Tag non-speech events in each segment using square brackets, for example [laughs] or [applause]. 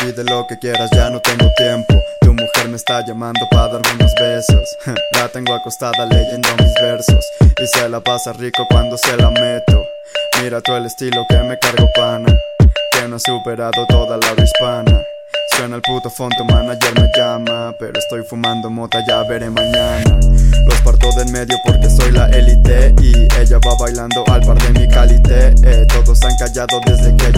pide lo que quieras, ya no tengo tiempo. Tu mujer me está llamando para darme unos besos. [laughs] La tengo acostada leyendo mis versos. Y se la pasa rico cuando se la meto. Mira tú el estilo que me cargo pana. Que no ha superado toda la hispana. Suena el puto tu manager me llama Pero estoy fumando mota, ya veré mañana Los parto del medio porque soy la élite Y ella va bailando al par de mi calité eh, Todos han callado desde que yo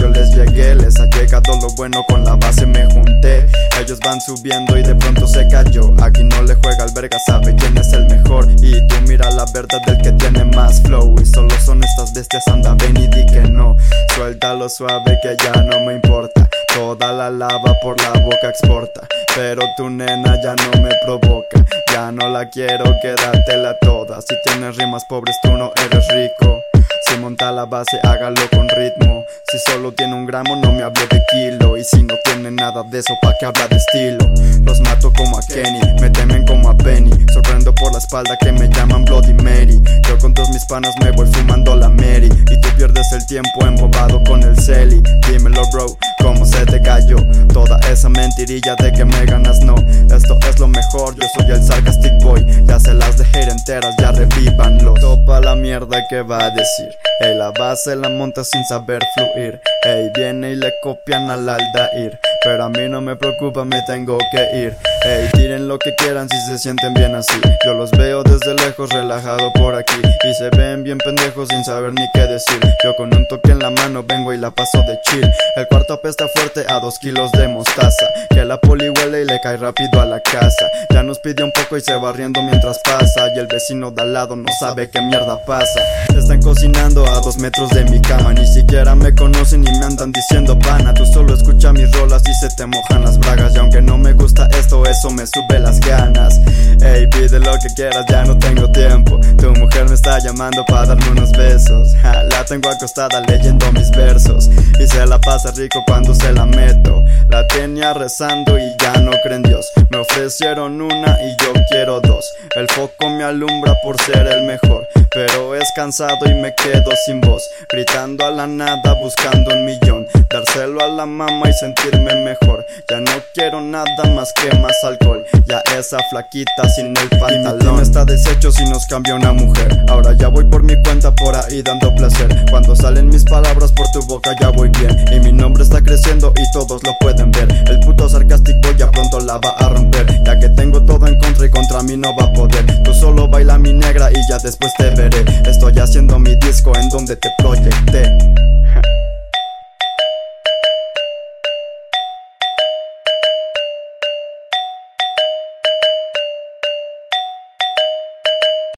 Lo bueno, con la base me junté. Ellos van subiendo y de pronto se cayó. Aquí no le juega al verga, sabe quién es el mejor. Y tú mira la verdad del que tiene más flow. Y solo son estas bestias, anda ven y di que no. Suéltalo suave que ya no me importa. Toda la lava por la boca exporta. Pero tu nena ya no me provoca. Ya no la quiero, quédatela toda. Si tienes rimas pobres tú no eres rico. Si monta la base hágalo con ritmo solo tiene un gramo no me hable de kilo. Y si no tiene nada de eso pa' que habla de estilo Los mato como a Kenny, me temen como a Penny Sorprendo por la espalda que me llaman Bloody Mary. Yo con todos mis panas me voy fumando la Mary. Y tú pierdes el tiempo embobado con el Celi Dímelo bro, ¿cómo se te cayó? Toda esa mentirilla de que me ganas no. Esto es lo mejor, yo soy el sarcastic boy. Ya se las dejé enteras, ya revívanlo Topa la mierda que va a decir Ey, la base la monta sin saber fluir. Ey, viene y le copian al Aldair. Pero a mí no me preocupa, me tengo que ir. Ey, tiren lo que quieran si se sienten bien así. Yo los veo desde lejos relajado por aquí. Y se ven bien pendejos sin saber ni qué decir. Yo con un toque en la mano vengo y la paso de chill. El cuarto apesta fuerte a dos kilos de mostaza. Que la poli huele y le cae rápido a la casa. Ya nos pidió un poco y se va riendo mientras pasa. Y el vecino de al lado no sabe qué mierda pasa. Están cocinando a dos metros de mi cama. Ni siquiera me conocen y me andan diciendo pana Tú y se te mojan las bragas. Y aunque no me gusta esto, eso me sube las ganas. Ey, pide lo que quieras, ya no tengo tiempo. Tu mujer me está llamando para darme unos besos. La tengo acostada leyendo mis versos. Y se la pasa rico cuando se la meto. La tenía rezando y ya no creen Dios. Me ofrecieron una y yo quiero dos. El foco me alumbra por ser el mejor. Pero es cansado y me quedo sin voz. Gritando a la nada buscando un millón Dárselo a la mama y sentirme mejor. Ya no quiero nada más que más alcohol. Ya esa flaquita sin el pantalón. me está deshecho si nos cambia una mujer. Ahora ya voy por mi cuenta por ahí dando placer. Cuando salen mis palabras por tu boca ya voy bien. Y mi nombre está creciendo y todos lo pueden ver. El puto sarcástico ya pronto la va a romper. Ya que tengo todo en contra y contra mí no va a poder. Tú solo baila mi negra y ya después te veré. Estoy haciendo mi disco en donde te proyecté